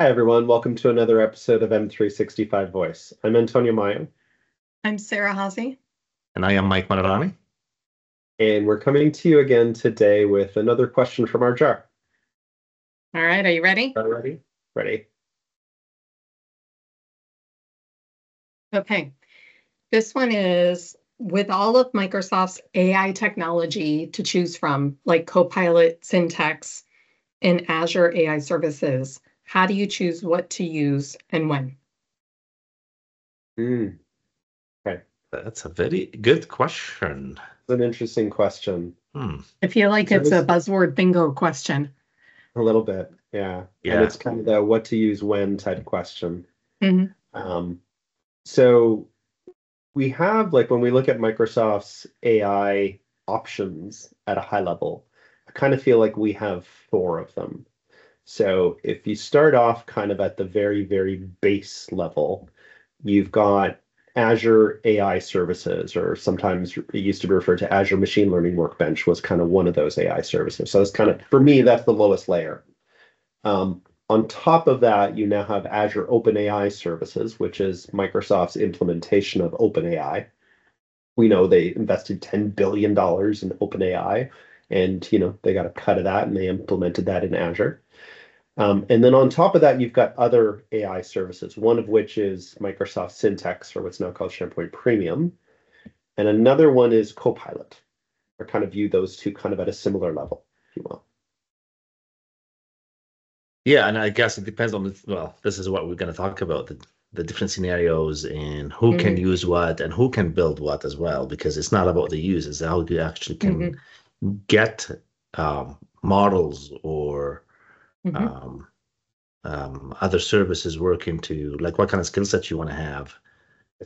Hi, everyone. Welcome to another episode of M365 Voice. I'm Antonio Maio. I'm Sarah Haase. And I am Mike Maadarani. And we're coming to you again today with another question from our jar. All right, are you ready? Are you ready? Ready. Okay. This one is with all of Microsoft's AI technology to choose from, like Copilot, Syntex, and Azure AI services, how do you choose what to use and when? Mm. Okay. That's a very good question. It's an interesting question. Hmm. I feel like So it's a buzzword bingo question. A little bit, yeah. Yeah. And it's kind of the what to use when type question. Mhm. Um, so we have like when we look at Microsoft's AI options at a high level, I kind of feel like we have four of them. So if you start off kind of at the very, very base level, you've got Azure AI services, or sometimes it used to be referred to Azure Machine Learning Workbench was kind of one of those AI services. So it's kind of, for me, that's the lowest layer. Um, on top of that, you now have Azure OpenAI services, which is Microsoft's implementation of OpenAI. We know they invested $10 billion in OpenAI, and you know they got a cut of that and they implemented that in Azure. Um, and then on top of that, you've got other AI services, one of which is Microsoft Syntex, or what's now called SharePoint Premium. And another one is Copilot. I kind of view those two kind of at a similar level, if you will. Yeah, and I guess it depends on the well, this is what we're going to talk about the, the different scenarios and who can use what and who can build what as well, because it's not about the use, it's how you actually can get um, models or Mhm. um, um, other services work into like what kind of skill sets you want to have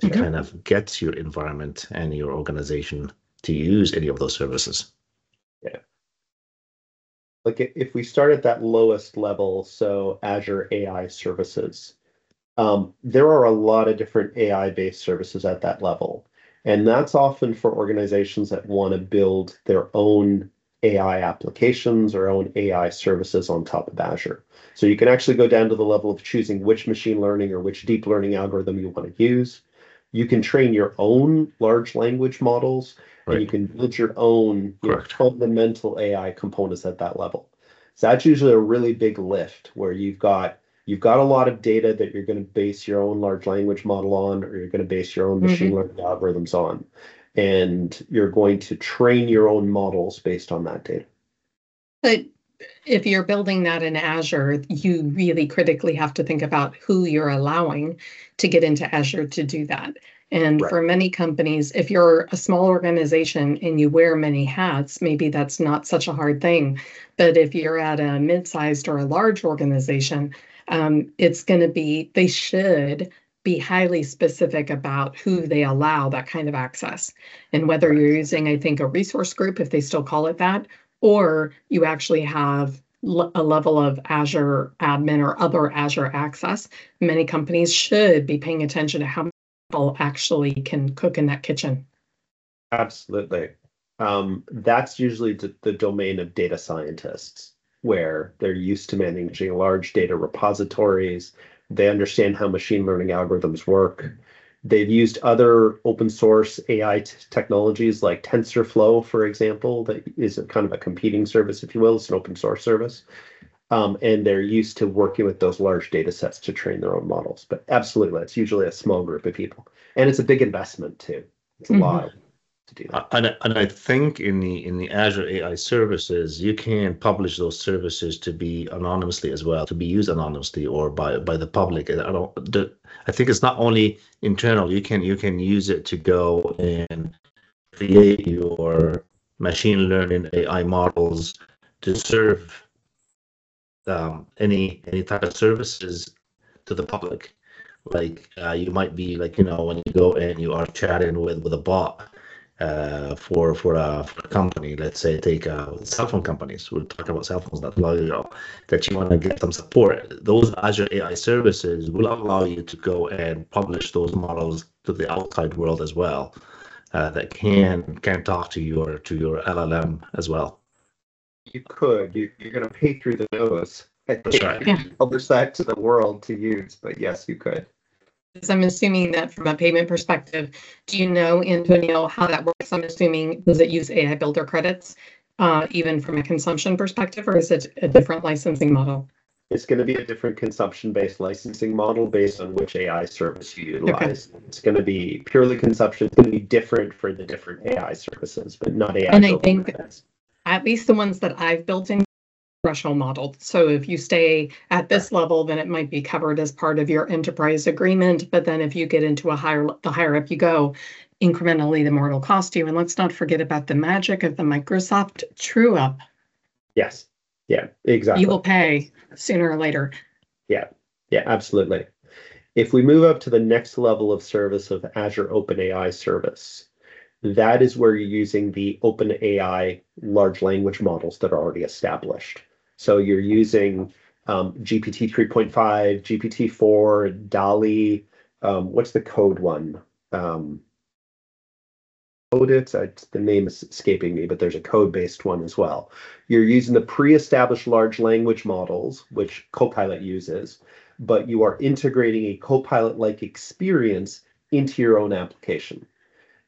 to Mhm. kind of get your environment and your organization to use any of those services. Yeah. Like if we start at that lowest level, so Azure AI services, um, there are a lot of different AI-based services at that level. And that's often for organizations that want to build their own AI applications or own AI services on top of Azure. So you can actually go down to the level of choosing which machine learning or which deep learning algorithm you want to use. You can train your own large language models and you can build your own you know, fundamental AI components at that level. So that's usually a really big lift where you've got you've got a lot of data that you're going to base your own large language model on, or you're going to base your own mm-hmm. machine learning algorithms on, and you're going to train your own models based on that data. But if you're building that in Azure, you really critically have to think about who you're allowing to get into Azure to do that. And Right. for many companies, if you're a small organization and you wear many hats, maybe that's not such a hard thing. But if you're at a mid-sized or a large organization, um, it's going to be, they should be highly specific about who they allow that kind of access. And whether you're using, I think, a resource group, if they still call it that, or you actually have a level of Azure admin or other Azure access, many companies should be paying attention to how people actually can cook in that kitchen. Absolutely. Um, that's usually the domain of data scientists, where they're used to managing large data repositories. They understand how machine learning algorithms work. They've used other open source AI t- technologies like TensorFlow, for example, that is a kind of a competing service, if you will. It's an open source service. Um, and they're used to working with those large data sets to train their own models. But absolutely, it's usually a small group of people. And it's a big investment too. It's a Mhm. lot to do that. And, I- and I think in the in the Azure AI services, you can publish those services to be anonymously as well, to be used anonymously or by by the public. I don't. I think it's not only internal. You can you can use it to go and create your machine learning AI models to serve um, any any type of services to the public. Like uh, you might be like you know when you go and you are chatting with with a bot uh, for for a, for a company. Let's say take uh, cell phone companies. We are talking about cell phones not long ago. That you want to get some support. Those Azure AI services will allow you to go and publish those models to the outside world as well. Uh, that can can talk to your to your LLM as well. You could. You, you're going to pay through the nose That's right. Publish that to the world to use, but yes, you could. I'm assuming that from a payment perspective, do you know, Antonio, how that works? I'm assuming, does it use AI Builder credits, uh, even from a consumption perspective, or is it a different licensing model? It's going to be a different consumption-based licensing model based on which AI service you utilize. It's going to be purely consumption. It's going to be different for the different AI services, but not AI. And I think- credits. At least the ones that I've built in threshold modeled. So if you stay at this level, then it might be covered as part of your enterprise agreement. But then if you get into a higher, the higher up you go, incrementally, the more it'll cost you. And let's not forget about the magic of the Microsoft True Up. Yes. Yeah. Exactly. You will pay sooner or later. Yeah. Yeah, absolutely. If we move up to the next level of service of Azure OpenAI service, that is where you're using the OpenAI large language models that are already established. So you're using um, GPT 3.5, GPT 4, DALL-E. Um, what's the code one? Um, I, the name is escaping me, but there's a code-based one as well. You're using the pre-established large language models, which Copilot uses, but you are integrating a Copilot-like experience into your own application.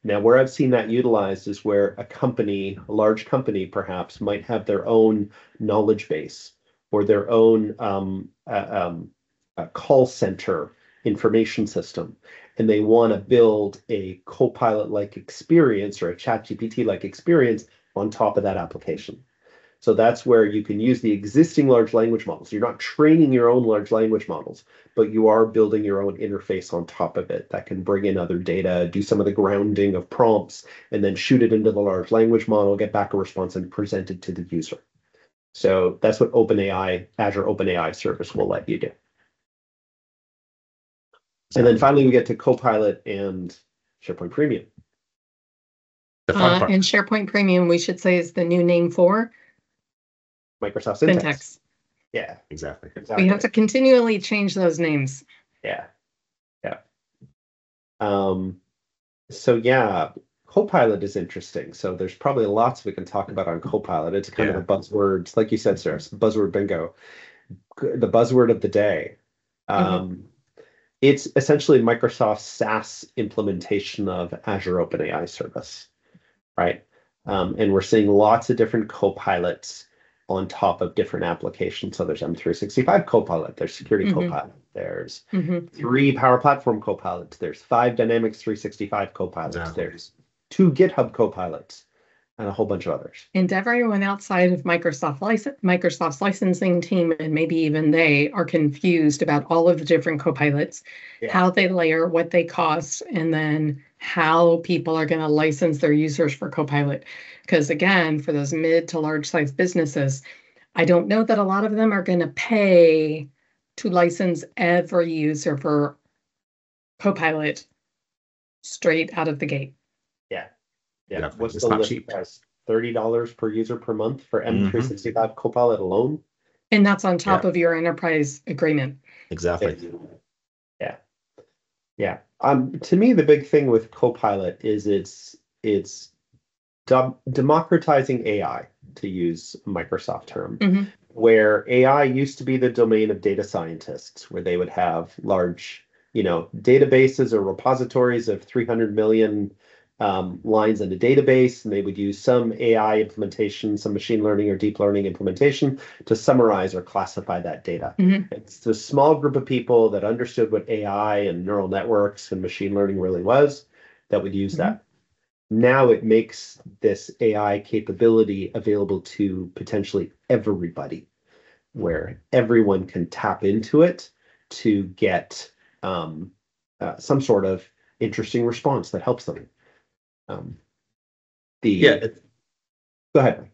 Now, where I've seen that utilized is where a company, a large company perhaps, might have their own knowledge base or their own um, uh, um, call center information system, and they want to build a Copilot-like experience or a ChatGPT-like experience on top of that application. So that's where you can use the existing large language models. You're not training your own large language models, but you are building your own interface on top of it that can bring in other data, do some of the grounding of prompts, and then shoot it into the large language model, get back a response, and present it to the user. So that's what OpenAI, Azure OpenAI service will let you do. And then finally, we get to Copilot and SharePoint Premium. Uh, and SharePoint Premium, we should say is the new name for Microsoft Syntex. Syntex. Yeah, Exactly. exactly. We have to continually change those names. Yeah. Yeah. Um, so yeah, Copilot is interesting. So there's probably lots we can talk about on Copilot. It's kind Yeah. of a buzzword, like you said, sir. it's buzzword bingo. The buzzword of the day. Um, It's essentially Microsoft's SaaS implementation of Azure OpenAI service, right? Um, and we're seeing lots of different Copilots on top of different applications. So there's M365 Copilot, there's Security Mhm. Copilot, there's Mhm. three Power Platform Copilots, there's five Dynamics 365 Copilots, Exactly. there's two GitHub Copilots, and a whole bunch of others. And everyone outside of Microsoft license, Microsoft's licensing team, and maybe even they are confused about all of the different copilots, Yeah. how they layer, what they cost, and then how people are going to license their users for Copilot. Because again, for those mid to large size businesses, I don't know that a lot of them are going to pay to license every user for Copilot straight out of the gate. Yeah, Yeah, what's it's the not list cheap. price? Thirty dollars per user per month for Mhm. M365 Copilot alone. And that's on top Yeah. of your enterprise agreement. Exactly. Yeah. Yeah. Um, to me, the big thing with Copilot is it's it's dem- democratizing AI, to use a Microsoft term, Mhm. where AI used to be the domain of data scientists, where they would have large, you know, databases or repositories of 300 million um, lines in a database, and they would use some AI implementation, some machine learning or deep learning implementation to summarize or classify that data. Mhm. It's a small group of people that understood what AI and neural networks and machine learning really was that would use that. Now it makes this AI capability available to potentially everybody, where everyone can tap into it to get um, uh, some sort of interesting response that helps them. Um, the Yeah. It, go ahead.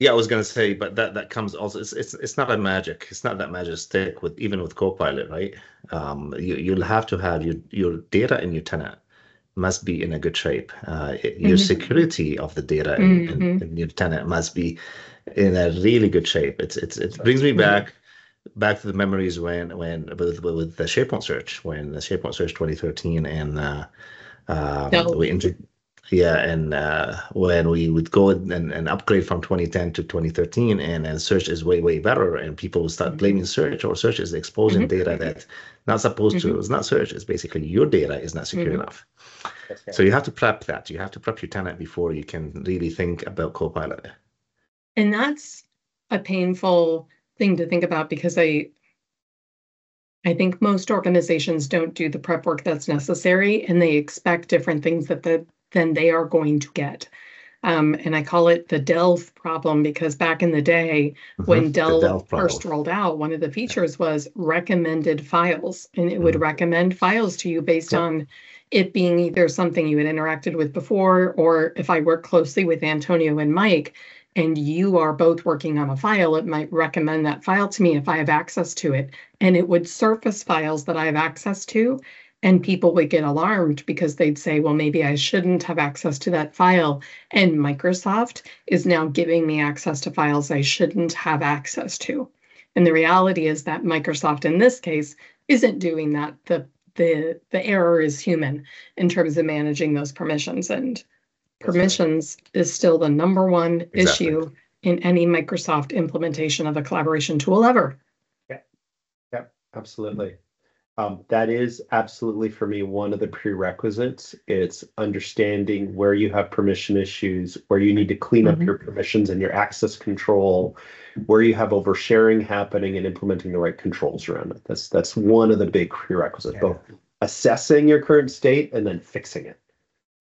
Yeah, I was gonna say, but that that comes also. It's it's it's not a magic. It's not that magic stick with even with Copilot, right? Um, you you'll have to have your your data in your tenant must be in a good shape. Uh, it- your security of the data in, in, Mhm. in your tenant must be in a really good shape. It's it's it brings me Mhm. back back to the memories when when with with the SharePoint search when the SharePoint search 2013 and uh, um, No. we intro- Yeah, and uh, when we would go and, and upgrade from 2010 to 2013, and, and search is way, way better, and people start mm-hmm. blaming search, or search is exposing mm-hmm. data that not supposed mm-hmm. to, it's not search, it's basically your data is not secure mm-hmm. enough. So you have to prep that. You have to prep your tenant before you can really think about Copilot. And that's a painful thing to think about because I I think most organizations don't do the prep work that's necessary and they expect different things that the, than they are going to get. Um, and I call it the Delve problem because back in the day, mm-hmm. when Delve, first rolled out, one of the features was recommended files, and it would mm-hmm. recommend files to you based on it being either something you had interacted with before, or if I work closely with Antonio and Mike, and you are both working on a file, it might recommend that file to me if I have access to it. And it would surface files that I have access to. And people would get alarmed because they'd say, well, maybe I shouldn't have access to that file. And Microsoft is now giving me access to files I shouldn't have access to. And the reality is that Microsoft, in this case, isn't doing that. The the the error is human in terms of managing those permissions. And permissions right. is still the number one exactly. issue in any Microsoft implementation of a collaboration tool ever. Yeah, yeah, absolutely. Um, that is absolutely for me one of the prerequisites. It's understanding where you have permission issues, where you need to clean mm-hmm. up your permissions and your access control, where you have oversharing happening, and implementing the right controls around it. That's that's one of the big prerequisites. Yeah. Both assessing your current state and then fixing it.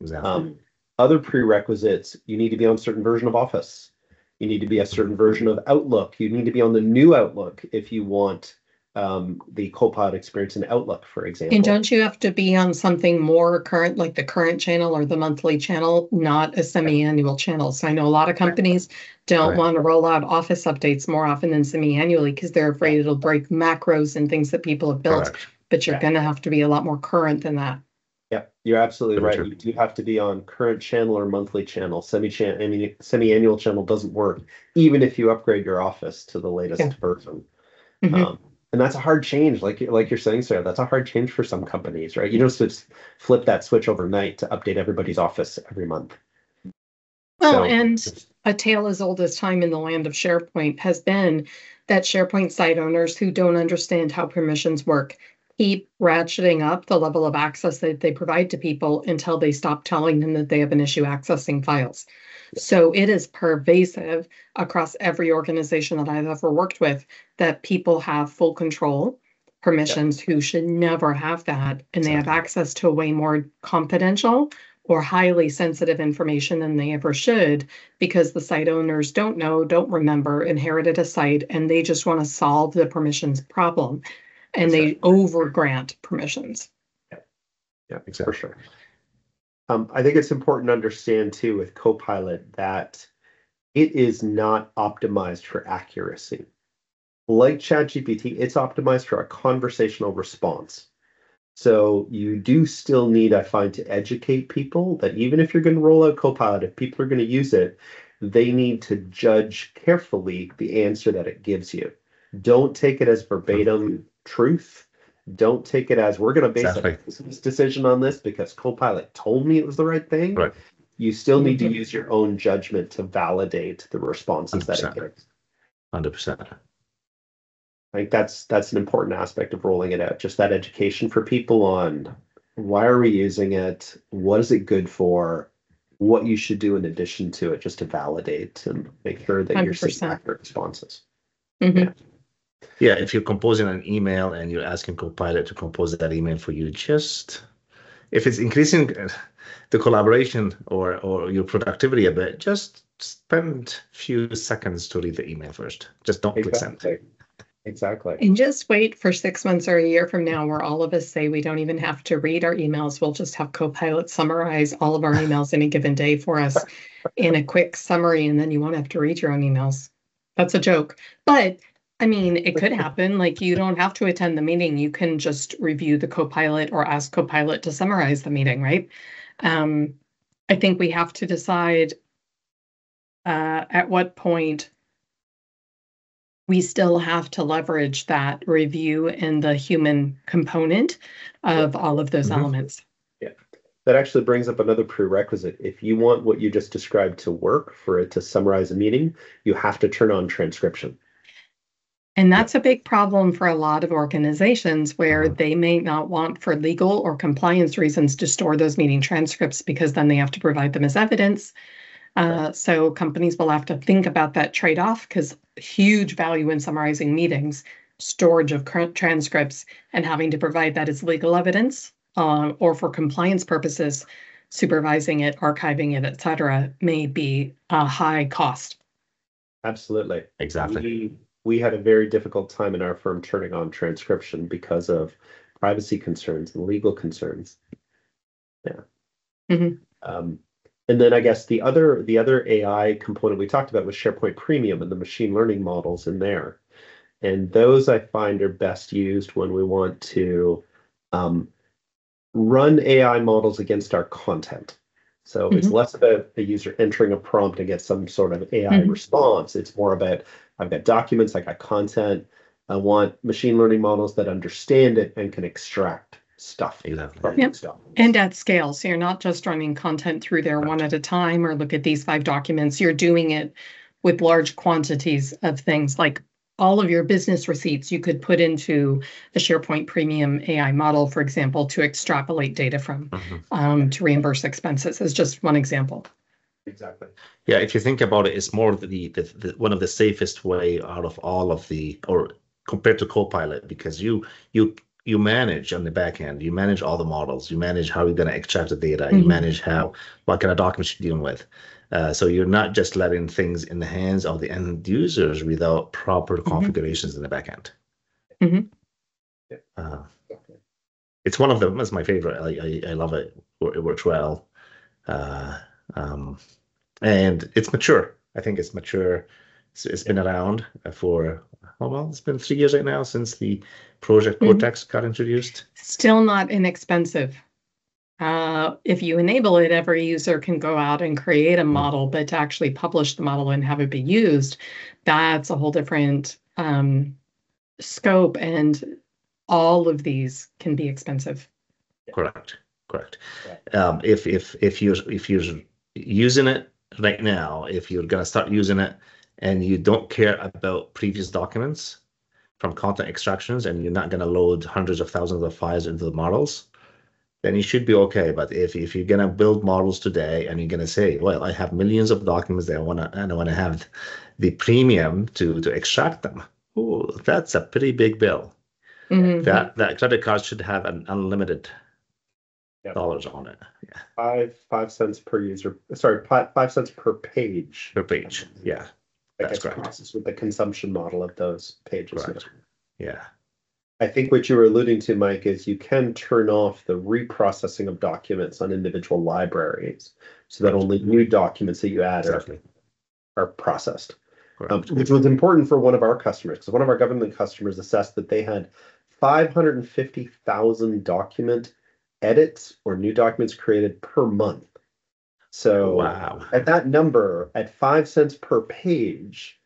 Exactly. Um, other prerequisites, you need to be on a certain version of Office. You need to be a certain version of Outlook. You need to be on the new Outlook if you want um, the Copilot experience in Outlook, for example. And don't you have to be on something more current, like the current channel or the monthly channel, not a semi-annual channel? So I know a lot of companies don't right. want to roll out Office updates more often than semi-annually because they're afraid it'll break macros and things that people have built. Correct. But you're yeah. going to have to be a lot more current than that. Yeah, you're absolutely right. You do have to be on current channel or monthly channel. Semi channel, I semi-annual channel doesn't work, even if you upgrade your office to the latest yeah. version. Mm-hmm. Um, and that's a hard change, like like you're saying, Sarah. That's a hard change for some companies, right? You don't just flip that switch overnight to update everybody's office every month. Well, so, and a tale as old as time in the land of SharePoint has been that SharePoint site owners who don't understand how permissions work keep ratcheting up the level of access that they provide to people until they stop telling them that they have an issue accessing files. So it is pervasive across every organization that I've ever worked with that people have full control permissions who should never have that. And they have access to way more confidential or highly sensitive information than they ever should because the site owners don't know, don't remember, inherited a site, and they just want to solve the permissions problem and they over grant permissions. Yeah, yeah, exactly. For sure. Um, I think it's important to understand too with Copilot that it is not optimized for accuracy. Like ChatGPT, it's optimized for a conversational response. So you do still need, I find, to educate people that even if you're going to roll out Copilot, if people are going to use it, they need to judge carefully the answer that it gives you. Don't take it as verbatim truth. Don't take it as we're going to base exactly. a business decision on this because Copilot told me it was the right thing. Right. You still need to use your own judgment to validate the responses 100%. that it gives. Hundred percent. I think that's that's an important aspect of rolling it out. Just that education for people on why are we using it, what is it good for, what you should do in addition to it, just to validate and make sure that you are seeing accurate responses. Mm-hmm. Yeah. Yeah, if you're composing an email and you're asking Copilot to compose that email for you, just if it's increasing uh, the collaboration or or your productivity a bit, just spend a few seconds to read the email first. Just don't exactly. click send. Exactly. And just wait for six months or a year from now where all of us say we don't even have to read our emails. We'll just have Copilot summarize all of our emails any given day for us in a quick summary, and then you won't have to read your own emails. That's a joke. But I mean, it could happen. Like you don't have to attend the meeting. You can just review the Copilot or ask Copilot to summarize the meeting, right? Um, I think we have to decide uh, at what point we still have to leverage that review and the human component of all of those mm-hmm. elements. Yeah. that actually brings up another prerequisite. If you want what you just described to work for it to summarize a meeting, you have to turn on transcription. And that's a big problem for a lot of organizations where Uh-huh. they may not want, for legal or compliance reasons, to store those meeting transcripts because then they have to provide them as evidence. Uh, so companies will have to think about that trade off because huge value in summarizing meetings, storage of current transcripts, and having to provide that as legal evidence uh, or for compliance purposes, supervising it, archiving it, et cetera, may be a high cost. Absolutely. Exactly. We, we had a very difficult time in our firm turning on transcription because of privacy concerns and legal concerns. Yeah. Mhm. Um, and then I guess the other the other AI component we talked about was SharePoint Premium and the machine learning models in there. And those I find are best used when we want to um, run AI models against our content. So it's less about the user entering a prompt and get some sort of AI Mhm. response. It's more about I've got documents, I got content. I want machine learning models that understand it and can extract stuff Exactly. Yep. these documents. And at scale. So you're not just running content through there one at a time or look at these five documents. You're doing it with large quantities of things like all of your business receipts you could put into a SharePoint premium AI model, for example, to extrapolate data from Mhm. um, to reimburse expenses is just one example. Exactly. Yeah, if you think about it, it's more the, the, the one of the safest way out of all of the or compared to Copilot because you you you manage on the back end, you manage all the models, you manage how you're going to extract the data, you Mhm. manage how what kind of documents you're dealing with. Uh, so you're not just letting things in the hands of the end users without proper configurations in the back end. Mhm. Yeah. Uh, it's one of them. It's my favorite. I I, I love it. It works well. Uh, um, and it's mature. I think it's mature. It's, it's been around for oh well, it's been three years right now since the Project Mhm. Cortex got introduced. Still not inexpensive. Uh, if you enable it, every user can go out and create a model, but to actually publish the model and have it be used, that's a whole different um, scope. And all of these can be expensive. Correct. Correct. Um, if if if you're if you're using it right now, if you're gonna start using it and you don't care about previous documents from content extractions and you're not gonna load hundreds of thousands of files into the models, then you should be okay. But if if you're gonna build models today and you're gonna say, well, I have millions of documents that I wanna and I wanna have the premium to to extract them. Oh, that's a pretty big bill. Mhm. That that credit card should have an unlimited Yep. dollars on it. Yeah. Five five cents per user. Sorry, five, five cents per page. Per page. Yeah. That that's gets correct. processed with the consumption model of those pages. Correct. Yeah. I think what you were alluding to, Mike, is you can turn off the reprocessing of documents on individual libraries so that only new documents that you add are, Exactly. are processed. Um, which was important for one of our customers because one of our government customers assessed that they had 550,000 document edits or new documents created per month. So wow. at that number, at five cents per page,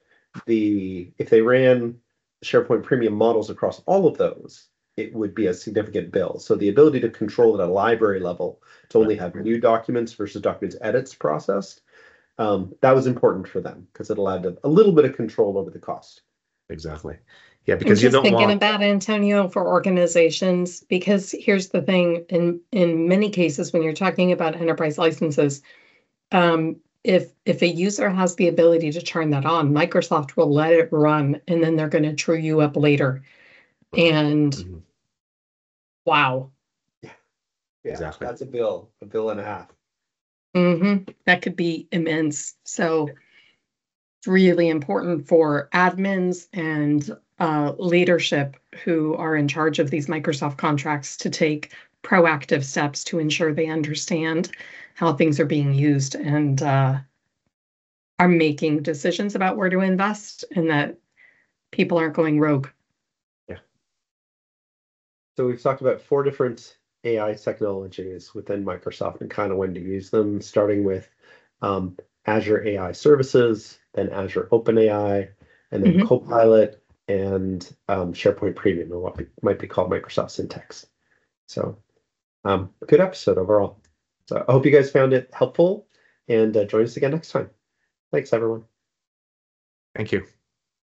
the if they ran SharePoint premium models across all of those, it would be a significant bill. So the ability to control at a library level to only have new documents versus documents edits processed, um, that was important for them because it allowed them a little bit of control over the cost. Exactly. Yeah, because you just don't thinking want about Antonio for organizations because here's the thing: in in many cases, when you're talking about enterprise licenses, um, if if a user has the ability to turn that on, Microsoft will let it run, and then they're going to true you up later. And Mhm. wow, Yeah, Exactly. That's a bill, a bill and a half. hmm that could be immense. So it's really important for admins and uh, leadership who are in charge of these Microsoft contracts to take proactive steps to ensure they understand how things are being used and uh, are making decisions about where to invest and that people aren't going rogue. Yeah. So we've talked about four different AI technologies within Microsoft and kind of when to use them, starting with um, Azure AI Services, then Azure OpenAI, and then Mhm. Copilot and um, SharePoint Premium, or what be- might be called Microsoft Syntex. So, um, good episode overall. So I hope you guys found it helpful and uh, join us again next time. Thanks, everyone. Thank you.